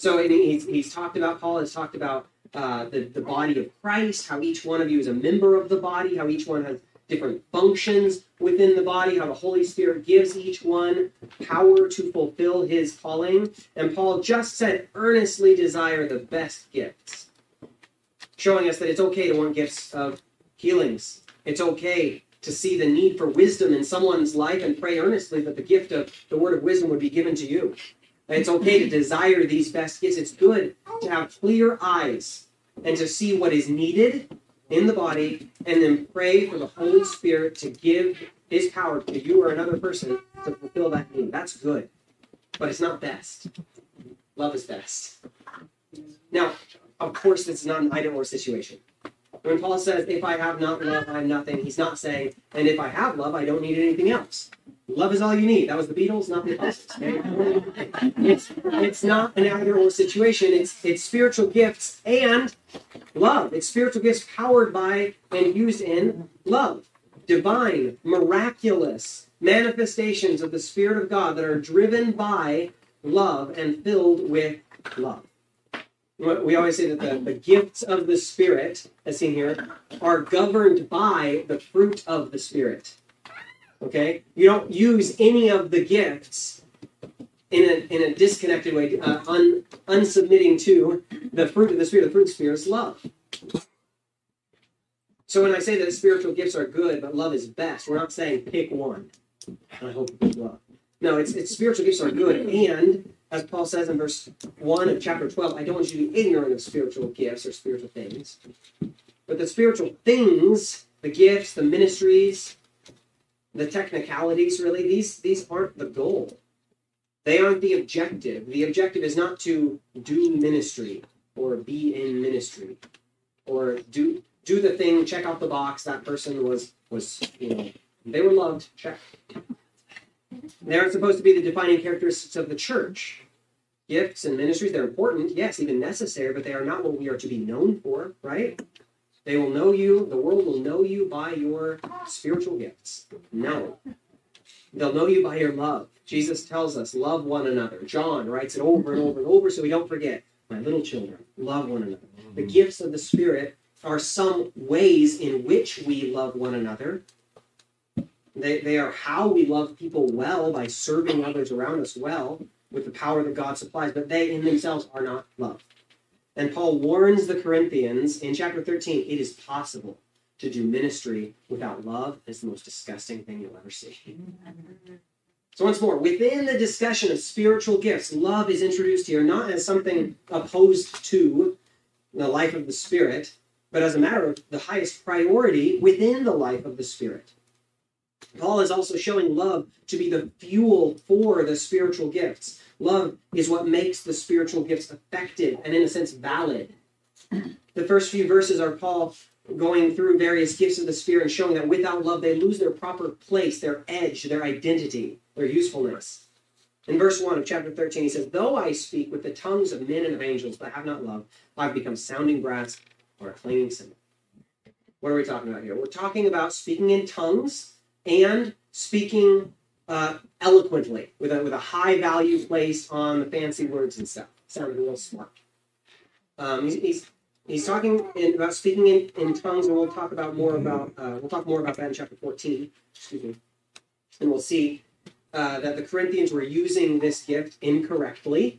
So he's, he's talked about, Paul has talked about uh, the, the body of Christ, how each one of you is a member of the body, how each one has different functions within the body, how the Holy Spirit gives each one power to fulfill his calling. And Paul just said, earnestly desire the best gifts, showing us that it's okay to want gifts of healings. It's okay to see the need for wisdom in someone's life and pray earnestly that the gift of the word of wisdom would be given to you. It's okay to desire these best gifts. It's good to have clear eyes and to see what is needed in the body and then pray for the Holy Spirit to give his power to you or another person to fulfill that need. That's good. But it's not best. Love is best. Now, of course, this is not an either or situation. When Paul says, if I have not love, I have nothing, he's not saying, and if I have love, I don't need anything else. Love is all you need. That was the Beatles, not the Apostles. Okay? It's, it's not an either or situation. It's, it's spiritual gifts and love. It's spiritual gifts powered by and used in love. Divine, miraculous manifestations of the Spirit of God that are driven by love and filled with love. We always say that the, the gifts of the Spirit, as seen here, are governed by the fruit of the Spirit. Okay? You don't use any of the gifts in a, in a disconnected way, uh, un, unsubmitting to the fruit of the Spirit. The fruit of the Spirit is love. So when I say that spiritual gifts are good, but love is best, we're not saying pick one. I hope you love. No, it's, it's spiritual gifts are good, and as Paul says in verse 1 of chapter 12, I don't want you to be ignorant of spiritual gifts or spiritual things. But the spiritual things, the gifts, the ministries, the technicalities, really, these, these aren't the goal. They aren't the objective. The objective is not to do ministry or be in ministry or do do the thing, check out the box. That person was was you know they were loved. Check. They aren't supposed to be the defining characteristics of the church. Gifts and ministries, they're important, yes, even necessary, but they are not what we are to be known for, right? They will know you, the world will know you by your spiritual gifts. No. They'll know you by your love. Jesus tells us, love one another. John writes it over and over and over so we don't forget. My little children, love one another. The mm. gifts of the Spirit are some ways in which we love one another, they, they are how we love people well by serving others around us well with the power that God supplies, but they in themselves are not love. And Paul warns the Corinthians in chapter 13 it is possible to do ministry without love. It's the most disgusting thing you'll ever see. So, once more, within the discussion of spiritual gifts, love is introduced here not as something opposed to the life of the Spirit, but as a matter of the highest priority within the life of the Spirit. Paul is also showing love to be the fuel for the spiritual gifts. Love is what makes the spiritual gifts effective and, in a sense, valid. The first few verses are Paul going through various gifts of the Spirit and showing that without love, they lose their proper place, their edge, their identity, their usefulness. In verse 1 of chapter 13, he says, Though I speak with the tongues of men and of angels, but have not love, I've become sounding brass or a clanging cymbal. What are we talking about here? We're talking about speaking in tongues and speaking uh, eloquently with a, with a high value placed on the fancy words and stuff. Sounded real smart. Um, he's, he's, he's talking in, about speaking in, in tongues, and we'll talk about more about uh, we'll talk more about that in chapter fourteen. Excuse me, and we'll see uh, that the Corinthians were using this gift incorrectly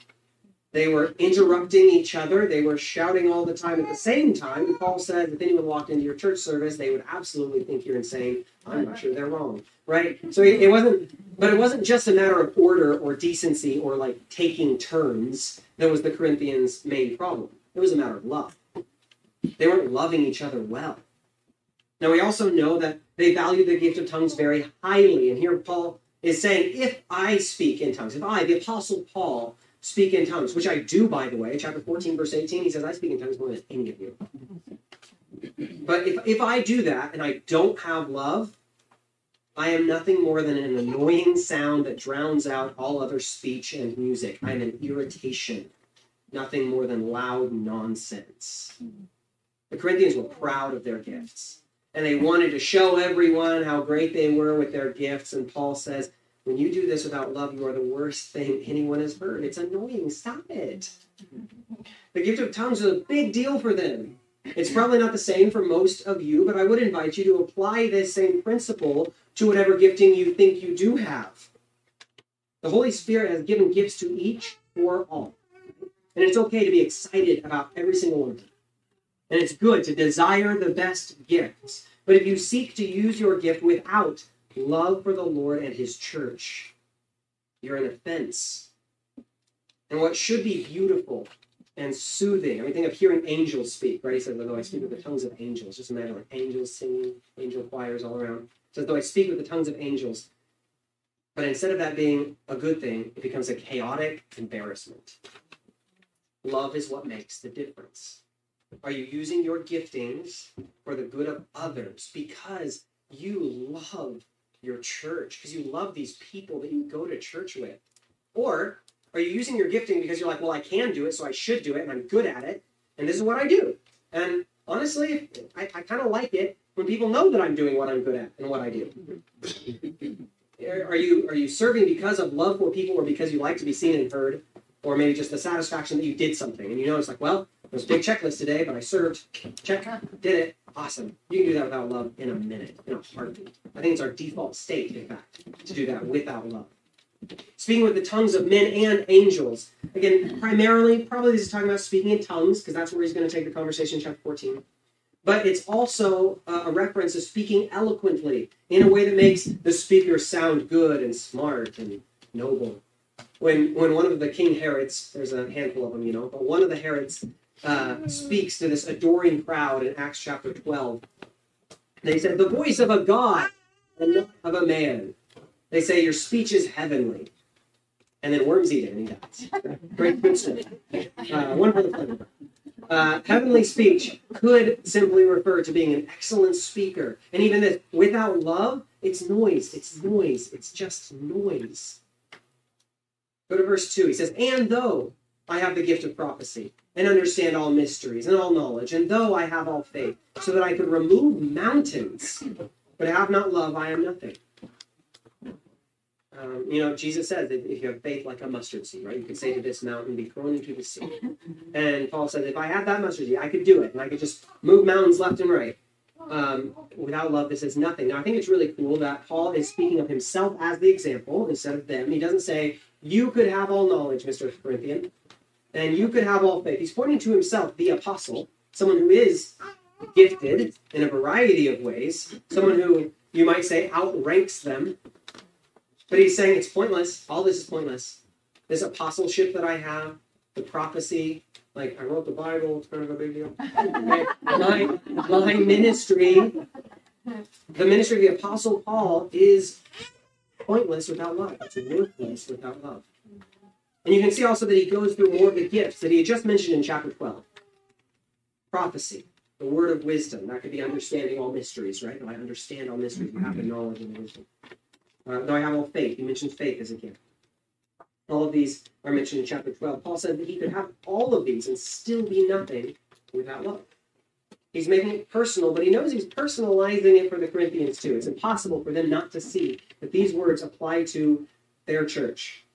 they were interrupting each other. They were shouting all the time at the same time. And Paul said, if anyone walked into your church service, they would absolutely think you're insane. I'm not sure they're wrong, right? So it wasn't, but it wasn't just a matter of order or decency or like taking turns that was the Corinthians' main problem. It was a matter of love. They weren't loving each other well. Now we also know that they value the gift of tongues very highly. And here Paul is saying, if I speak in tongues, if I, the Apostle Paul, speak in tongues, which I do, by the way. Chapter 14, verse 18, he says, I speak in tongues more than any of you. But if, if I do that and I don't have love, I am nothing more than an annoying sound that drowns out all other speech and music. I am an irritation, nothing more than loud nonsense. The Corinthians were proud of their gifts, and they wanted to show everyone how great they were with their gifts. And Paul says, when you do this without love, you are the worst thing anyone has heard. It's annoying. Stop it. The gift of tongues is a big deal for them. It's probably not the same for most of you, but I would invite you to apply this same principle to whatever gifting you think you do have. The Holy Spirit has given gifts to each for all. And it's okay to be excited about every single one of them. And it's good to desire the best gifts. But if you seek to use your gift without love for the Lord and his church, you're an offense. And what should be beautiful and soothing, I mean, think of hearing angels speak, right? He says, though I speak with the tongues of angels. Just imagine like angels singing, angel choirs all around. He says, though I speak with the tongues of angels. But instead of that being a good thing, it becomes a chaotic embarrassment. Love is what makes the difference. Are you using your giftings for the good of others because you love your church, because you love these people that you go to church with? Or are you using your gifting because you're like, well, I can do it, so I should do it, and I'm good at it, and this is what I do? And honestly, I, I kind of like it when people know that I'm doing what I'm good at and what I do. are you are you serving because of love for people or because you like to be seen and heard? Or maybe just the satisfaction that you did something and you know it's like, well, there's a big checklist today, but I served. Check. Did it. Awesome. You can do that without love in a minute, in a heartbeat. I think it's our default state, in fact, to do that without love. Speaking with the tongues of men and angels. Again, primarily, probably this is talking about speaking in tongues, because that's where he's going to take the conversation in chapter 14. But it's also uh, a reference to speaking eloquently in a way that makes the speaker sound good and smart and noble. When, when one of the King Herods, there's a handful of them, you know, but one of the Herods uh, speaks to this adoring crowd in Acts chapter 12. They said, The voice of a God and not of a man. They say, Your speech is heavenly. And then worms eat it and he dies. Great good story. Uh. Uh, heavenly speech could simply refer to being an excellent speaker. And even this, without love, it's noise. It's noise. It's just noise. Go to verse 2. He says, And though I have the gift of prophecy and understand all mysteries and all knowledge, and though I have all faith, so that I could remove mountains, but have not love, I am nothing. Um, you know, Jesus says that if you have faith like a mustard seed, right, you can say to this mountain, be thrown into the sea. And Paul says, if I had that mustard seed, I could do it, and I could just move mountains left and right. Um, without love, this is nothing. Now, I think it's really cool that Paul is speaking of himself as the example instead of them. He doesn't say, you could have all knowledge, Mr. Corinthian and you could have all faith. He's pointing to himself, the apostle, someone who is gifted in a variety of ways, someone who you might say outranks them. But he's saying it's pointless. All this is pointless. This apostleship that I have, the prophecy, like I wrote the Bible, it's kind of a big deal. My, my ministry, the ministry of the apostle Paul is pointless without love. It's worthless without love. And you can see also that he goes through more of the gifts that he had just mentioned in chapter 12. Prophecy, the word of wisdom. That could be understanding all mysteries, right? Though I understand all mysteries, you have the knowledge and the wisdom. Uh, though I have all faith. He mentions faith as a gift. All of these are mentioned in chapter 12. Paul said that he could have all of these and still be nothing without love. He's making it personal, but he knows he's personalizing it for the Corinthians too. It's impossible for them not to see that these words apply to their church.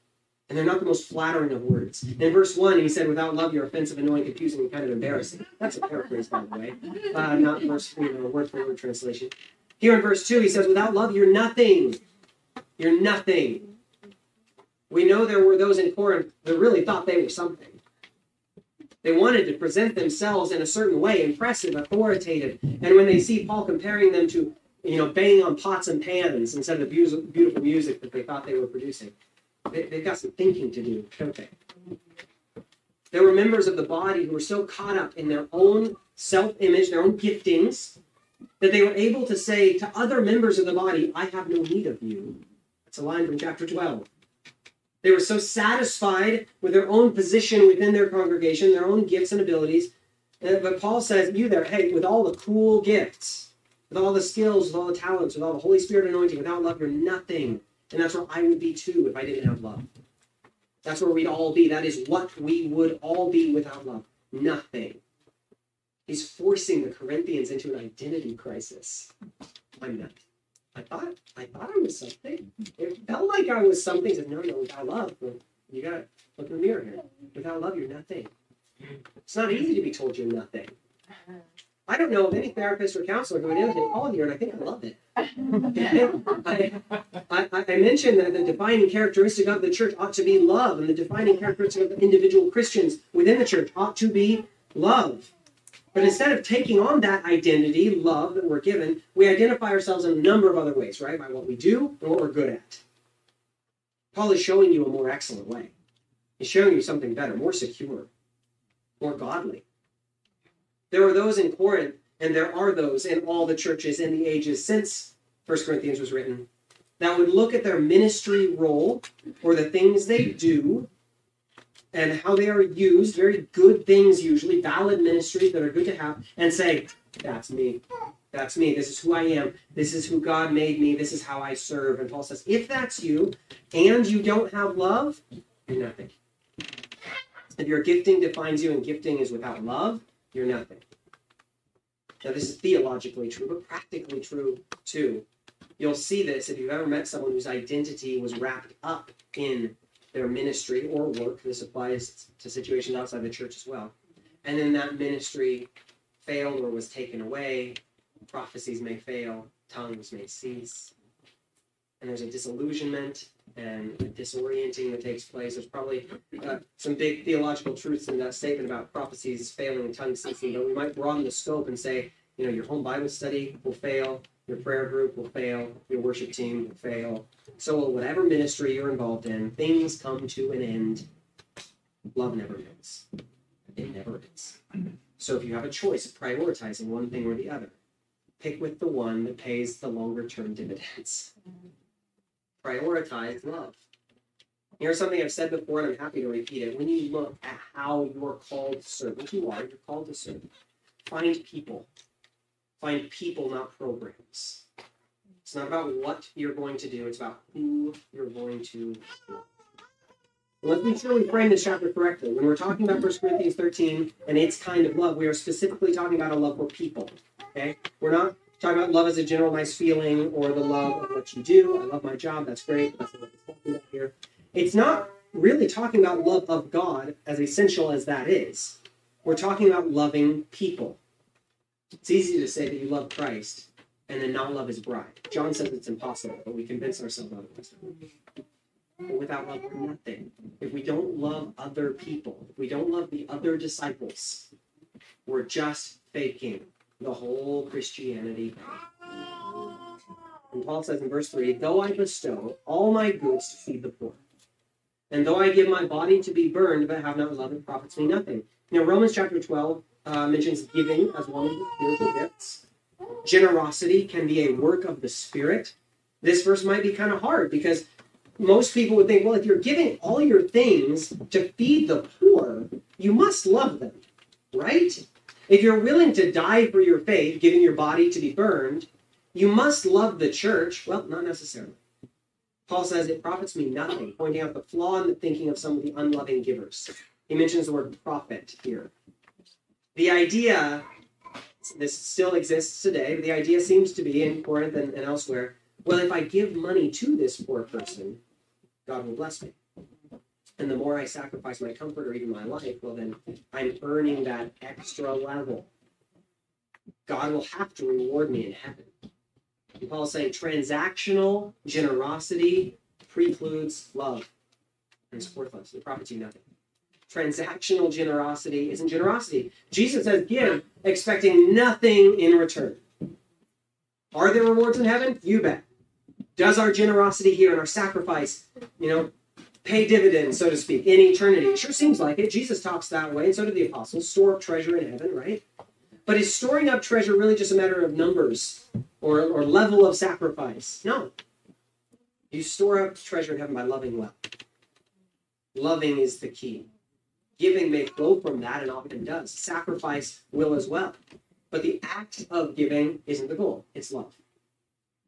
And they're not the most flattering of words. In verse 1, he said, Without love, you're offensive, annoying, confusing, and kind of embarrassing. That's a paraphrase, by the way, uh, not verse, you know, word for word translation. Here in verse 2, he says, Without love, you're nothing. You're nothing. We know there were those in Corinth that really thought they were something. They wanted to present themselves in a certain way, impressive, authoritative. And when they see Paul comparing them to, you know, banging on pots and pans instead of the beautiful music that they thought they were producing, they, they've got some thinking to do, don't they? There were members of the body who were so caught up in their own self image, their own giftings, that they were able to say to other members of the body, I have no need of you. That's a line from chapter 12. They were so satisfied with their own position within their congregation, their own gifts and abilities. But Paul says, You there, hey, with all the cool gifts, with all the skills, with all the talents, with all the Holy Spirit anointing, without love, you're nothing. And that's where I would be too if I didn't have love. That's where we'd all be. That is what we would all be without love. Nothing. He's forcing the Corinthians into an identity crisis. I'm not. I thought I thought I was something. It felt like I was something. Said, no, no, without love, you gotta look in the mirror here. Without love, you're nothing. It's not easy to be told you're nothing. I don't know of any therapist or counselor who would Paul here, and I think I love it. I, I, I mentioned that the defining characteristic of the church ought to be love, and the defining characteristic of individual Christians within the church ought to be love. But instead of taking on that identity, love that we're given, we identify ourselves in a number of other ways, right? By what we do and what we're good at. Paul is showing you a more excellent way. He's showing you something better, more secure, more godly. There are those in Corinth, and there are those in all the churches in the ages since 1 Corinthians was written, that would look at their ministry role or the things they do and how they are used, very good things usually, valid ministries that are good to have, and say, that's me. That's me. This is who I am. This is who God made me. This is how I serve. And Paul says, if that's you and you don't have love, you're nothing. If your gifting defines you and gifting is without love, you're nothing. Now, this is theologically true, but practically true too. You'll see this if you've ever met someone whose identity was wrapped up in their ministry or work. This applies to situations outside the church as well. And then that ministry failed or was taken away. Prophecies may fail, tongues may cease. And there's a disillusionment and a disorienting that takes place. There's probably uh, some big theological truths in that statement about prophecies failing and tongues ceasing, but we might broaden the scope and say, you know, your home Bible study will fail, your prayer group will fail, your worship team will fail, so, whatever ministry you're involved in, things come to an end. Love never ends. It never ends. So, if you have a choice of prioritizing one thing or the other, pick with the one that pays the longer term dividends. Prioritize love. Here's something I've said before, and I'm happy to repeat it. When you look at how you're called to serve, which you are, you're called to serve, find people. Find people, not programs. It's not about what you're going to do, it's about who you're going to Let's be sure we frame this chapter correctly. When we're talking about 1 Corinthians 13 and its kind of love, we are specifically talking about a love for people. Okay? We're not talking about love as a general nice feeling or the love of what you do. I love my job, that's great. That's what we're talking about here. It's not really talking about love of God, as essential as that is. We're talking about loving people. It's easy to say that you love Christ and then not love his bride. John says it's impossible, but we convince ourselves otherwise. But without love, we're nothing. If we don't love other people, if we don't love the other disciples, we're just faking the whole Christianity. And Paul says in verse 3 Though I bestow all my goods to feed the poor, and though I give my body to be burned, but have not love, it profits me nothing. Now, Romans chapter 12 uh, mentions giving as one of the spiritual gifts generosity can be a work of the Spirit, this verse might be kind of hard because most people would think, well, if you're giving all your things to feed the poor, you must love them, right? If you're willing to die for your faith, giving your body to be burned, you must love the church. Well, not necessarily. Paul says it profits me nothing, pointing out the flaw in the thinking of some of the unloving givers. He mentions the word profit here. The idea this still exists today, but the idea seems to be in Corinth and, and elsewhere well, if I give money to this poor person, God will bless me. And the more I sacrifice my comfort or even my life, well, then I'm earning that extra level. God will have to reward me in heaven. And Paul's saying transactional generosity precludes love. And it's worthless. It profits you nothing. Transactional generosity isn't generosity. Jesus says, give, expecting nothing in return. Are there rewards in heaven? You bet. Does our generosity here and our sacrifice, you know, pay dividends, so to speak, in eternity? It sure seems like it. Jesus talks that way, and so do the apostles. Store up treasure in heaven, right? But is storing up treasure really just a matter of numbers or, or level of sacrifice? No. You store up treasure in heaven by loving well. Loving is the key. Giving may flow from that and often does. Sacrifice will as well. But the act of giving isn't the goal, it's love,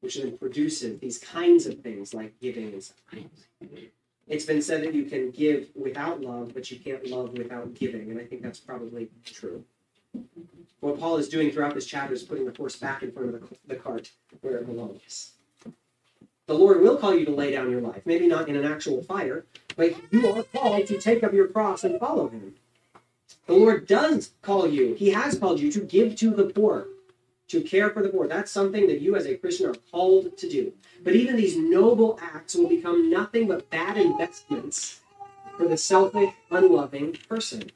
which then produces these kinds of things like giving and sacrifice. It's been said that you can give without love, but you can't love without giving, and I think that's probably true. What Paul is doing throughout this chapter is putting the horse back in front of the, the cart where it belongs. The Lord will call you to lay down your life, maybe not in an actual fire, but you are called to take up your cross and follow Him. The Lord does call you, He has called you to give to the poor, to care for the poor. That's something that you as a Christian are called to do. But even these noble acts will become nothing but bad investments for the selfish, unloving person.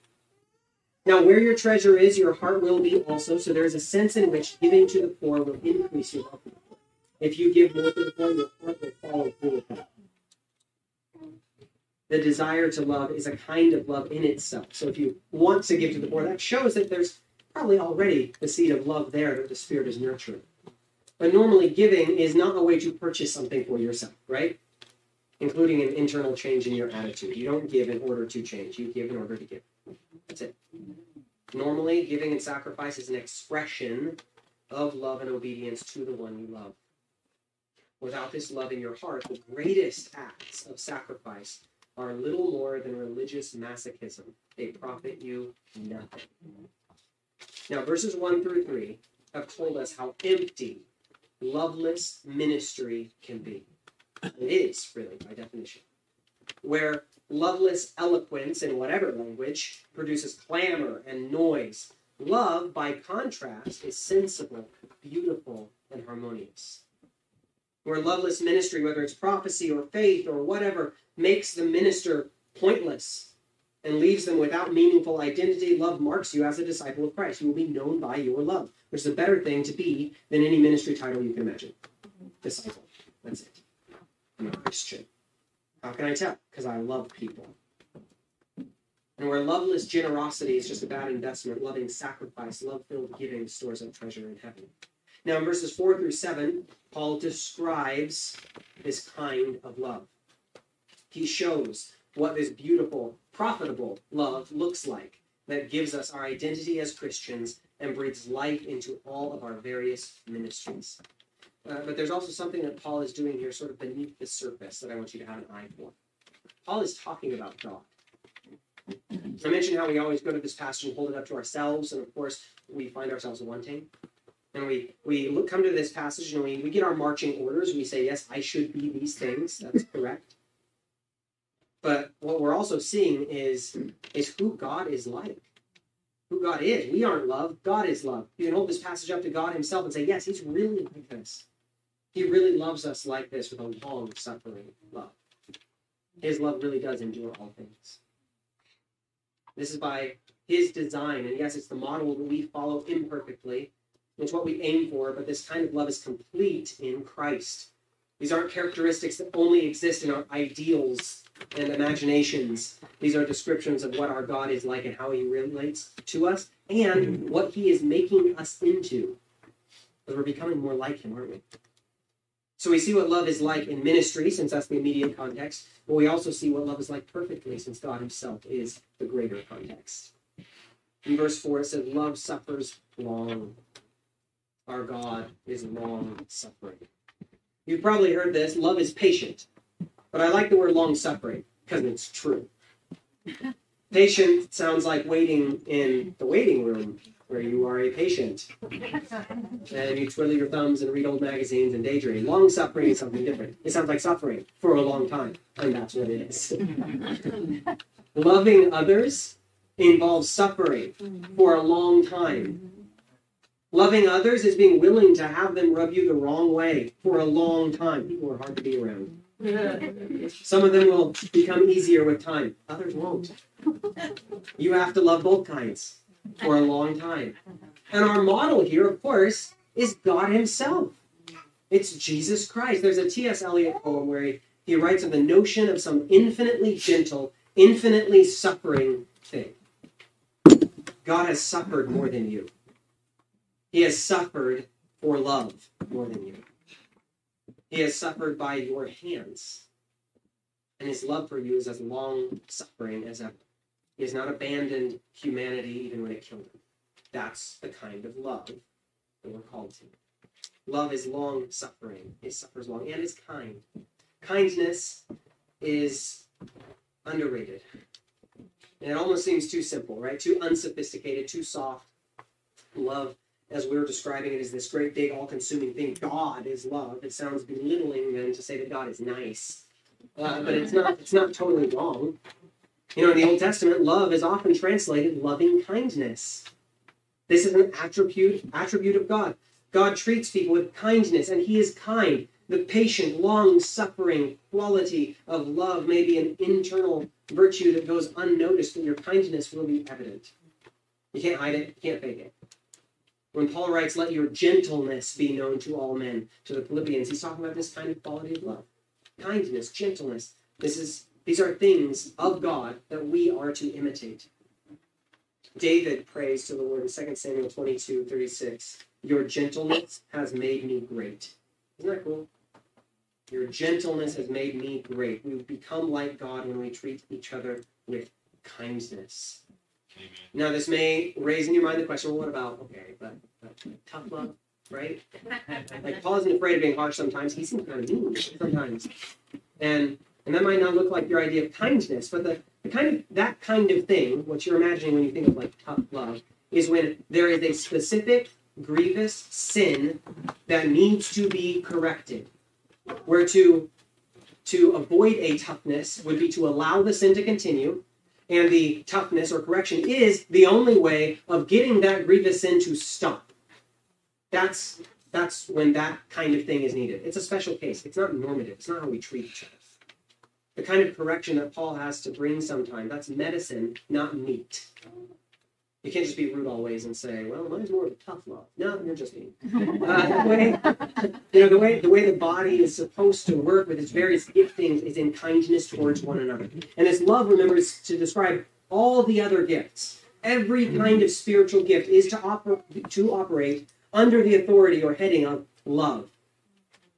Now, where your treasure is, your heart will be also. So there is a sense in which giving to the poor will increase your the. If you give more to the poor, your heart will follow through with that. The desire to love is a kind of love in itself. So if you want to give to the poor, that shows that there's probably already the seed of love there that the Spirit is nurturing. But normally, giving is not a way to purchase something for yourself, right? Including an internal change in your attitude. You don't give in order to change, you give in order to give. That's it. Normally, giving and sacrifice is an expression of love and obedience to the one you love. Without this love in your heart, the greatest acts of sacrifice are little more than religious masochism. They profit you nothing. Now, verses 1 through 3 have told us how empty loveless ministry can be. It is, really, by definition. Where loveless eloquence in whatever language produces clamor and noise, love, by contrast, is sensible, beautiful, and harmonious. Where loveless ministry, whether it's prophecy or faith or whatever, makes the minister pointless and leaves them without meaningful identity, love marks you as a disciple of Christ. You will be known by your love, which is a better thing to be than any ministry title you can imagine. Disciple. That's it. I'm a Christian. How can I tell? Because I love people. And where loveless generosity is just a bad investment, loving sacrifice, love filled giving stores up treasure in heaven. Now, in verses 4 through 7, Paul describes this kind of love. He shows what this beautiful, profitable love looks like that gives us our identity as Christians and breathes life into all of our various ministries. Uh, but there's also something that Paul is doing here, sort of beneath the surface, that I want you to have an eye for. Paul is talking about God. I mentioned how we always go to this passage and hold it up to ourselves, and of course, we find ourselves wanting. And we, we look, come to this passage and we, we get our marching orders. We say, Yes, I should be these things. That's correct. But what we're also seeing is, is who God is like. Who God is. We aren't love. God is love. You can hold this passage up to God Himself and say, Yes, He's really like this. He really loves us like this with a long suffering love. His love really does endure all things. This is by His design. And yes, it's the model that we follow imperfectly. It's what we aim for, but this kind of love is complete in Christ. These aren't characteristics that only exist in our ideals and imaginations. These are descriptions of what our God is like and how he relates to us and what he is making us into. Because we're becoming more like him, aren't we? So we see what love is like in ministry, since that's the immediate context, but we also see what love is like perfectly, since God himself is the greater context. In verse 4, it says, Love suffers long. Our God is long suffering. You've probably heard this love is patient, but I like the word long suffering because it's true. Patient sounds like waiting in the waiting room where you are a patient and you twiddle your thumbs and read old magazines and daydream. Long suffering is something different. It sounds like suffering for a long time, and that's what it is. Loving others involves suffering for a long time. Loving others is being willing to have them rub you the wrong way for a long time. People are hard to be around. Some of them will become easier with time, others won't. You have to love both kinds for a long time. And our model here, of course, is God Himself. It's Jesus Christ. There's a T.S. Eliot poem where he, he writes of the notion of some infinitely gentle, infinitely suffering thing. God has suffered more than you. He has suffered for love more than you. He has suffered by your hands. And his love for you is as long suffering as ever. He has not abandoned humanity even when it killed him. That's the kind of love that we're called to. Love is long suffering. It suffers long and is kind. Kindness is underrated. And it almost seems too simple, right? Too unsophisticated, too soft. Love as we're describing it as this great big all-consuming thing. God is love. It sounds belittling then to say that God is nice, uh, but it's not. It's not totally wrong. You know, in the Old Testament, love is often translated loving kindness. This is an attribute attribute of God. God treats people with kindness, and He is kind. The patient, long suffering quality of love may be an internal virtue that goes unnoticed, but your kindness will be evident. You can't hide it, you can't fake it. When Paul writes, Let your gentleness be known to all men, to the Philippians, he's talking about this kind of quality of love. Kindness, gentleness. This is these are things of God that we are to imitate. David prays to the Lord in 2 Samuel 22, 36. Your gentleness has made me great. Isn't that cool? Your gentleness has made me great. We become like God when we treat each other with kindness. Now, this may raise in your mind the question well, what about, okay, but, but tough love, right? like, Paul isn't afraid of being harsh sometimes. He seems kind of mean sometimes. And and that might not look like your idea of kindness, but the, the kind of that kind of thing, what you're imagining when you think of like tough love, is when there is a specific grievous sin that needs to be corrected. Where to to avoid a toughness would be to allow the sin to continue, and the toughness or correction is the only way of getting that grievous sin to stop. That's that's when that kind of thing is needed. It's a special case. It's not normative. It's not how we treat each other. The kind of correction that Paul has to bring sometimes, that's medicine, not meat. You can't just be rude always and say, "Well, mine's more of a tough love." No, you're just mean. Uh, the way, you know, the way the way the body is supposed to work with its various giftings is in kindness towards one another, and this love, remember, is to describe all the other gifts. Every kind of spiritual gift is to oper- to operate under the authority or heading of love,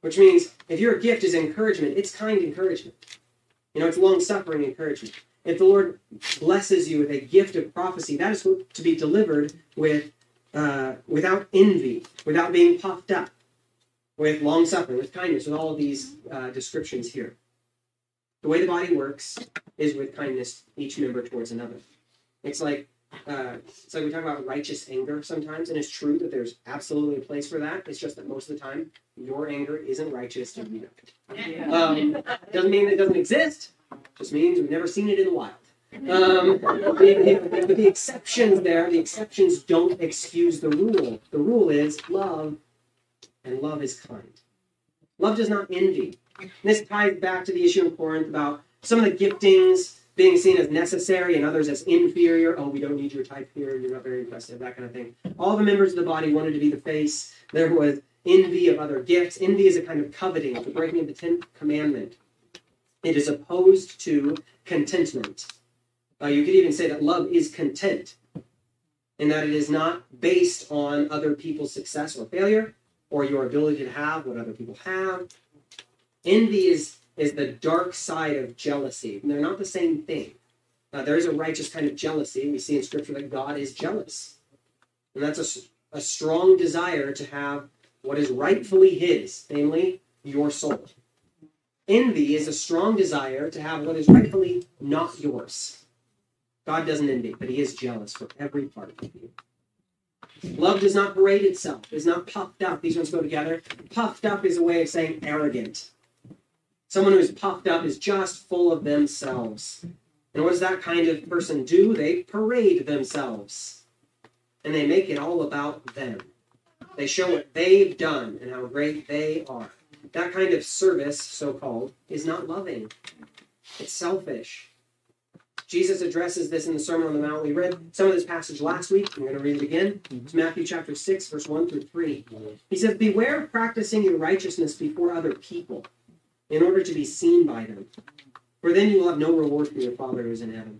which means if your gift is encouragement, it's kind encouragement. You know, it's long suffering encouragement. If the Lord blesses you with a gift of prophecy, that is to be delivered with uh, without envy, without being puffed up, with long suffering, with kindness, with all of these uh, descriptions here. The way the body works is with kindness, each member towards another. It's like uh, it's like we talk about righteous anger sometimes, and it's true that there's absolutely a place for that. It's just that most of the time, your anger isn't righteous and you know it. Um, doesn't mean it doesn't exist. Just means we've never seen it in the wild. Um, but the, the exceptions there, the exceptions don't excuse the rule. The rule is love, and love is kind. Love does not envy. This ties back to the issue in Corinth about some of the giftings being seen as necessary and others as inferior. Oh, we don't need your type here. You're not very impressive. That kind of thing. All the members of the body wanted to be the face. There was envy of other gifts. Envy is a kind of coveting, the breaking of the tenth commandment. It is opposed to contentment. Uh, you could even say that love is content, in that it is not based on other people's success or failure, or your ability to have what other people have. Envy is is the dark side of jealousy. And they're not the same thing. Uh, there is a righteous kind of jealousy. We see in Scripture that God is jealous. And that's a, a strong desire to have what is rightfully His, namely your soul. Envy is a strong desire to have what is rightfully not yours. God doesn't envy, but He is jealous for every part of you. Love does not parade itself, is not puffed up. These ones go together. Puffed up is a way of saying arrogant. Someone who is puffed up is just full of themselves. And what does that kind of person do? They parade themselves. And they make it all about them. They show what they've done and how great they are. That kind of service, so called, is not loving. It's selfish. Jesus addresses this in the Sermon on the Mount. We read some of this passage last week. I'm going to read it again. It's mm-hmm. Matthew chapter 6, verse 1 through 3. He says, Beware of practicing your righteousness before other people in order to be seen by them. For then you will have no reward from your Father who is in heaven.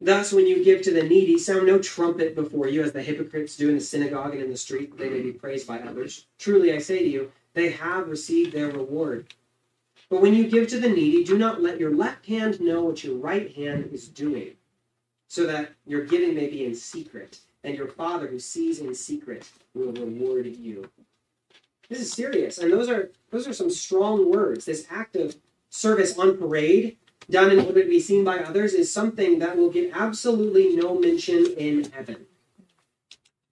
Thus, when you give to the needy, sound no trumpet before you, as the hypocrites do in the synagogue and in the street, that they may be praised by others. Truly, I say to you, they have received their reward. But when you give to the needy, do not let your left hand know what your right hand is doing, so that your giving may be in secret, and your Father who sees in secret will reward you. This is serious, and those are those are some strong words. This act of service on parade, done in order to be seen by others, is something that will get absolutely no mention in heaven.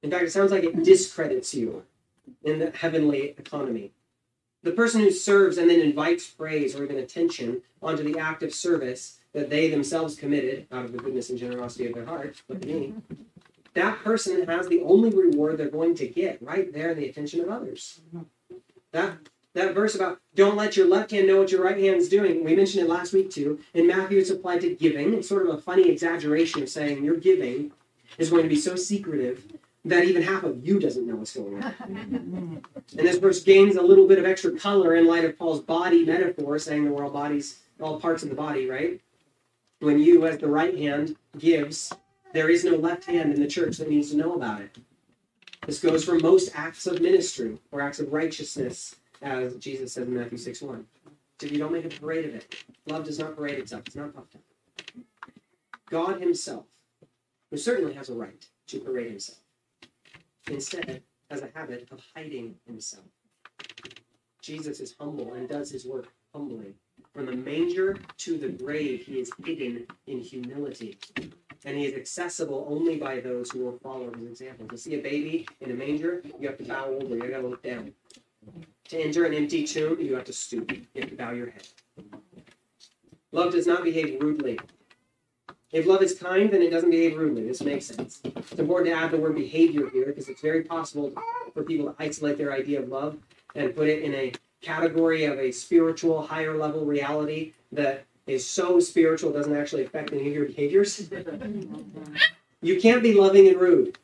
In fact, it sounds like it discredits you in the heavenly economy. The person who serves and then invites praise or even attention onto the act of service that they themselves committed out of the goodness and generosity of their heart, look at me, that person has the only reward they're going to get right there in the attention of others. That that verse about don't let your left hand know what your right hand is doing, we mentioned it last week too. In Matthew, it's applied to giving. It's sort of a funny exaggeration of saying your giving is going to be so secretive that even half of you doesn't know what's going on. and this verse gains a little bit of extra color in light of Paul's body metaphor, saying that we're all bodies, all parts of the body, right? When you, as the right hand, gives, there is no left hand in the church that needs to know about it. This goes for most acts of ministry or acts of righteousness, as Jesus said in Matthew 6 1. So you don't make a parade of it. Love does not parade itself, it's not puffed up. God Himself, who certainly has a right to parade Himself, instead has a habit of hiding himself. Jesus is humble and does his work humbly. From the manger to the grave, he is hidden in humility. And he is accessible only by those who will follow his example. To see a baby in a manger, you have to bow over, you have to look down. To enter an empty tomb, you have to stoop, you have to bow your head. Love does not behave rudely. If love is kind, then it doesn't behave rudely. This makes sense. It's important to add the word behavior here because it's very possible for people to isolate their idea of love and put it in a category of a spiritual, higher level reality that is so spiritual it doesn't actually affect any of your behaviors. you can't be loving and rude.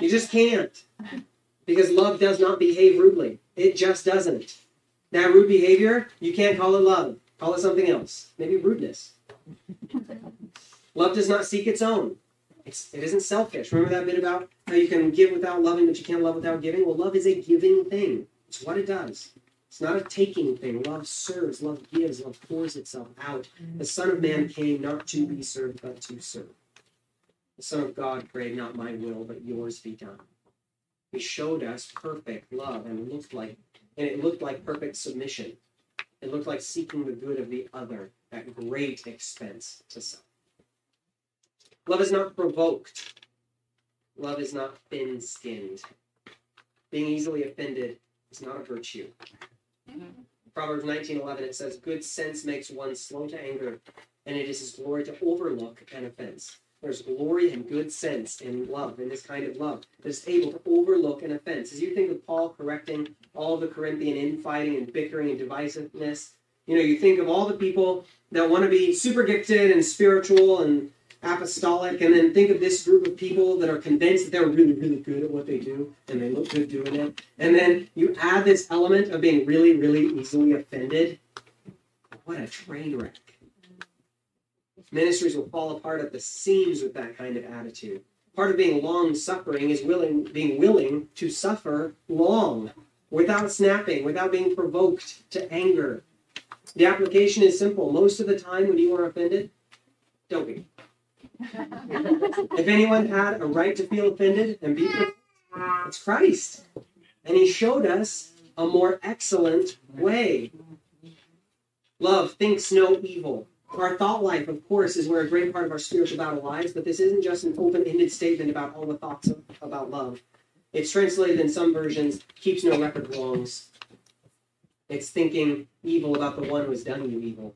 You just can't. Because love does not behave rudely. It just doesn't. That rude behavior, you can't call it love. Call it something else. Maybe rudeness. Love does not seek its own. It's, it isn't selfish. Remember that bit about how you can give without loving, but you can't love without giving? Well, love is a giving thing. It's what it does. It's not a taking thing. Love serves, love gives, love pours itself out. The Son of Man came not to be served, but to serve. The Son of God prayed, Not my will, but yours be done. He showed us perfect love and looked like and it looked like perfect submission. It looked like seeking the good of the other at great expense to self. Love is not provoked. Love is not thin skinned. Being easily offended is not a virtue. Proverbs 19:11 it says, "Good sense makes one slow to anger, and it is his glory to overlook an offense." There's glory and good sense in love, in this kind of love, that is able to overlook an offense. As you think of Paul correcting all the Corinthian infighting and bickering and divisiveness, you know, you think of all the people that want to be super gifted and spiritual and apostolic, and then think of this group of people that are convinced that they're really, really good at what they do, and they look good doing it. And then you add this element of being really, really easily offended. What a train wreck. Ministries will fall apart at the seams with that kind of attitude. Part of being long suffering is willing, being willing to suffer long without snapping, without being provoked to anger. The application is simple. Most of the time when you are offended, don't be if anyone had a right to feel offended and be it's Christ. And he showed us a more excellent way. Love thinks no evil. Our thought life, of course, is where a great part of our spiritual battle lies, but this isn't just an open ended statement about all the thoughts of, about love. It's translated in some versions, keeps no record wrongs. It's thinking evil about the one who has done you evil.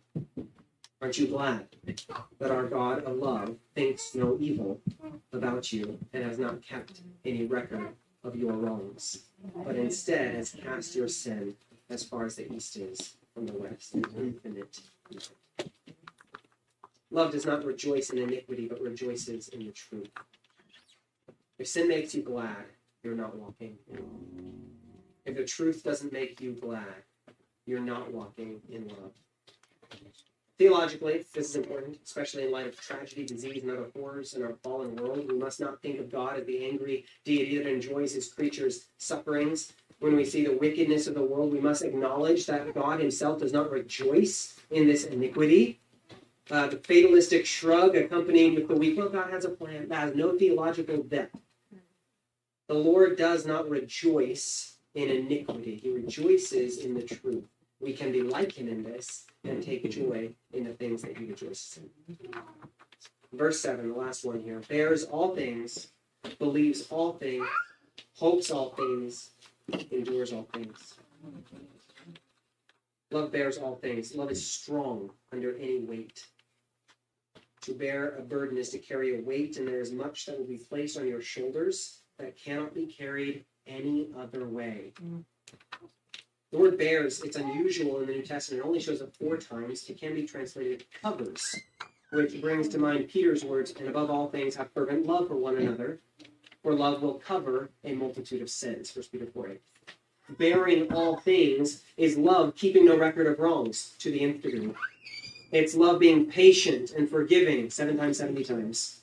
Aren't you glad that our God of love thinks no evil about you and has not kept any record of your wrongs, but instead has cast your sin as far as the east is from the west, in infinite Love does not rejoice in iniquity, but rejoices in the truth. If sin makes you glad, you're not walking in love. If the truth doesn't make you glad, you're not walking in love. Theologically, this is important, especially in light of tragedy, disease, and other horrors in our fallen world. We must not think of God as the angry deity that enjoys his creatures' sufferings. When we see the wickedness of the world, we must acknowledge that God himself does not rejoice in this iniquity. Uh, the fatalistic shrug accompanied with the weak, well, God has a plan that has no theological depth. The Lord does not rejoice in iniquity, he rejoices in the truth. We can be like him in this and take joy in the things that he rejoices in. Verse 7, the last one here bears all things, believes all things, hopes all things, endures all things. Love bears all things. Love is strong under any weight. To bear a burden is to carry a weight, and there is much that will be placed on your shoulders that cannot be carried any other way. The word bears, it's unusual in the New Testament. It only shows up four times. It can be translated covers, which brings to mind Peter's words, and above all things, have fervent love for one another, for love will cover a multitude of sins. 1 Peter 4 8. Bearing all things is love keeping no record of wrongs to the nth degree. It's love being patient and forgiving seven times, 70 times.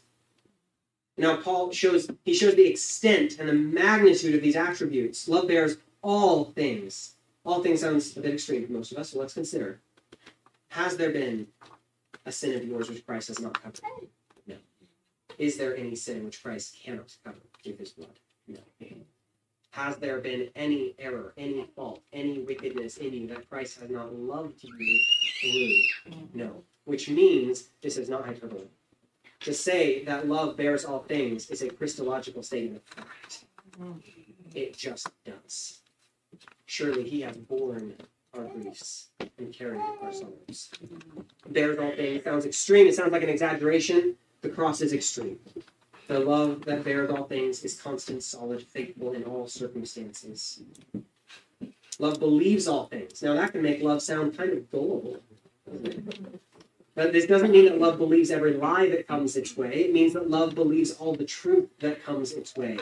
Now, Paul shows, he shows the extent and the magnitude of these attributes. Love bears all things. All things sounds a bit extreme for most of us, so let's consider. Has there been a sin of yours which Christ has not covered? No. Is there any sin which Christ cannot cover through his blood? No. Has there been any error, any fault, any wickedness in you that Christ has not loved you through? No. Which means this is not hyperbole. To say that love bears all things is a Christological statement of fact. It just does. Surely he has borne our griefs and carried our sorrows. Bears all things sounds extreme. It sounds like an exaggeration. The cross is extreme. The love that bears all things is constant, solid, faithful in all circumstances. Love believes all things. Now that can make love sound kind of gullible, But this doesn't mean that love believes every lie that comes its way. It means that love believes all the truth that comes its way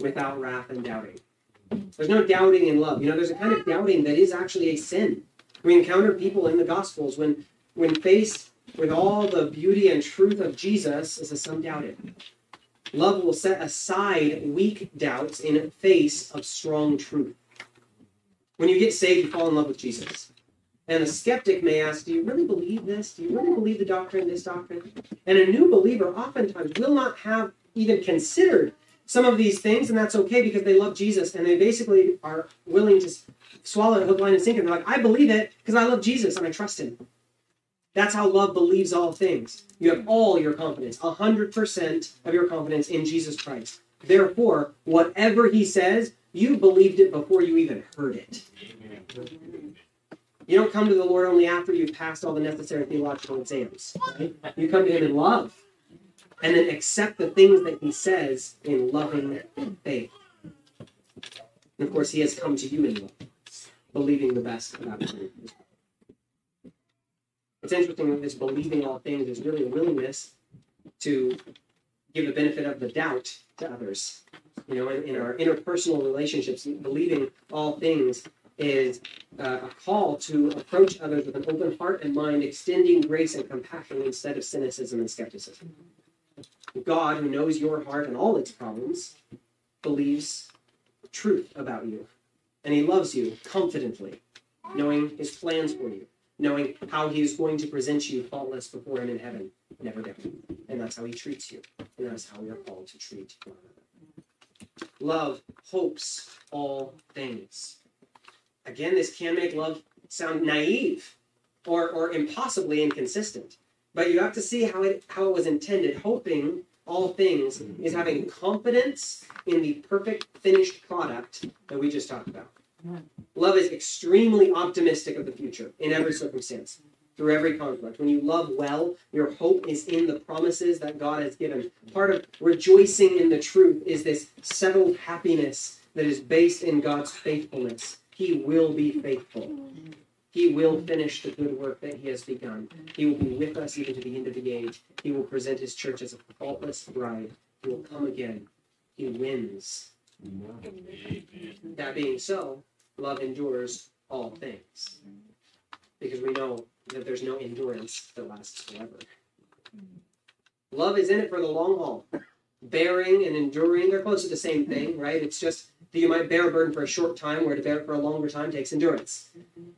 without wrath and doubting. There's no doubting in love. You know, there's a kind of doubting that is actually a sin. We encounter people in the Gospels when, when faced with all the beauty and truth of Jesus, as some doubted. Love will set aside weak doubts in face of strong truth. When you get saved, you fall in love with Jesus. And a skeptic may ask, Do you really believe this? Do you really believe the doctrine, this doctrine? And a new believer oftentimes will not have even considered some of these things, and that's okay because they love Jesus and they basically are willing to swallow hook, line, and sinker. They're like, I believe it because I love Jesus and I trust him. That's how love believes all things. You have all your confidence, 100% of your confidence in Jesus Christ. Therefore, whatever he says, you believed it before you even heard it. You don't come to the Lord only after you've passed all the necessary theological exams. Right? You come to him in love and then accept the things that he says in loving faith. And of course, he has come to you in love, believing the best about him. It's interesting that this believing all things is really a willingness to give the benefit of the doubt to others. You know, in, in our interpersonal relationships, believing all things is uh, a call to approach others with an open heart and mind, extending grace and compassion instead of cynicism and skepticism. God, who knows your heart and all its problems, believes truth about you. And he loves you confidently, knowing his plans for you, knowing how he is going to present you faultless before him in heaven, never doubting. And that's how he treats you. And that's how we are called to treat one another. Love hopes all things. Again, this can make love sound naive or, or impossibly inconsistent. But you have to see how it how it was intended. Hoping all things is having confidence in the perfect finished product that we just talked about. Love is extremely optimistic of the future in every circumstance, through every conflict. When you love well, your hope is in the promises that God has given. Part of rejoicing in the truth is this settled happiness that is based in God's faithfulness. He will be faithful. He will finish the good work that he has begun. He will be with us even to the end of the age. He will present his church as a faultless bride. He will come again. He wins. That being so, love endures all things. Because we know that there's no endurance that lasts forever. Love is in it for the long haul. Bearing and enduring, they're close to the same thing, right? It's just that you might bear a burden for a short time, where to bear it for a longer time takes endurance.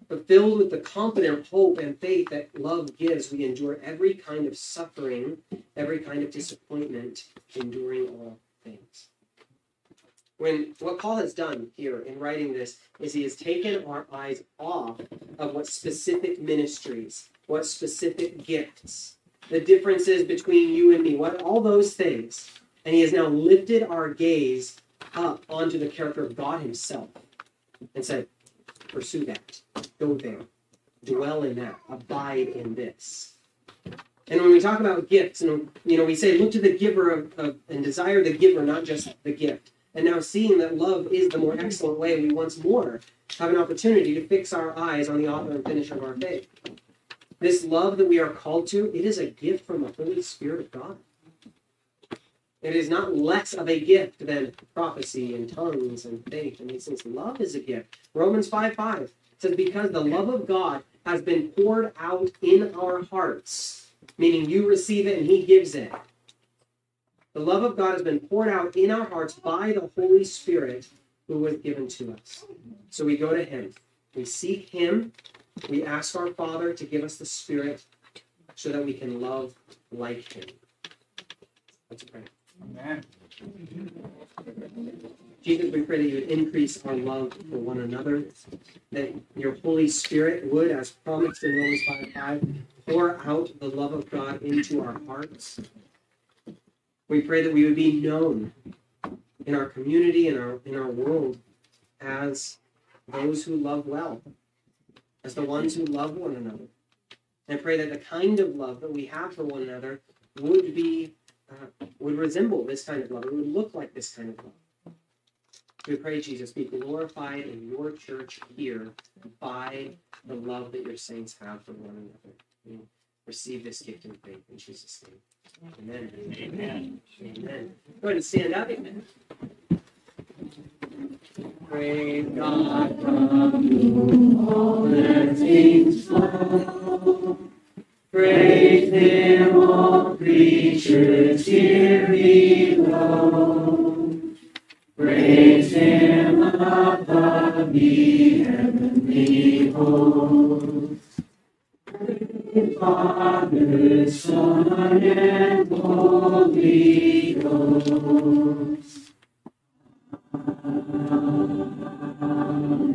But filled with the confident hope and faith that love gives, we endure every kind of suffering, every kind of disappointment, enduring all things. When what Paul has done here in writing this is he has taken our eyes off of what specific ministries, what specific gifts, the differences between you and me, what all those things, and he has now lifted our gaze up onto the character of God Himself and said, pursue that, go there, dwell in that, abide in this. And when we talk about gifts, and you know, we say look to the giver of, of, and desire the giver, not just the gift. And now seeing that love is the more excellent way, we once more have an opportunity to fix our eyes on the author and finisher of our faith. This love that we are called to, it is a gift from the Holy Spirit of God. It is not less of a gift than prophecy and tongues and faith and these things. Love is a gift. Romans 5 5 says, Because the love of God has been poured out in our hearts, meaning you receive it and He gives it. The love of God has been poured out in our hearts by the Holy Spirit who was given to us. So we go to Him. We seek Him. We ask our Father to give us the Spirit so that we can love like Him. Let's pray. Amen. Jesus, we pray that you would increase our love for one another, that your Holy Spirit would, as promised in Romans 5 5, pour out the love of God into our hearts. We pray that we would be known in our community, in our in our world, as those who love well, as the ones who love one another. And I pray that the kind of love that we have for one another would be uh, would resemble this kind of love. It would look like this kind of love. We pray, Jesus, be glorified in your church here by the love that your saints have for one another. We receive this gift in faith in Jesus' name. Amen. Amen. Amen. Go ahead and stand up. Amen. Praise God from whom all the things flow. Praise Him, all creatures here below. Praise Him above the heavenly hosts. Father, Son, and Holy Ghost.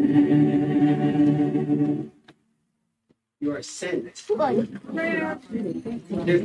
Amen. You are sent. There's,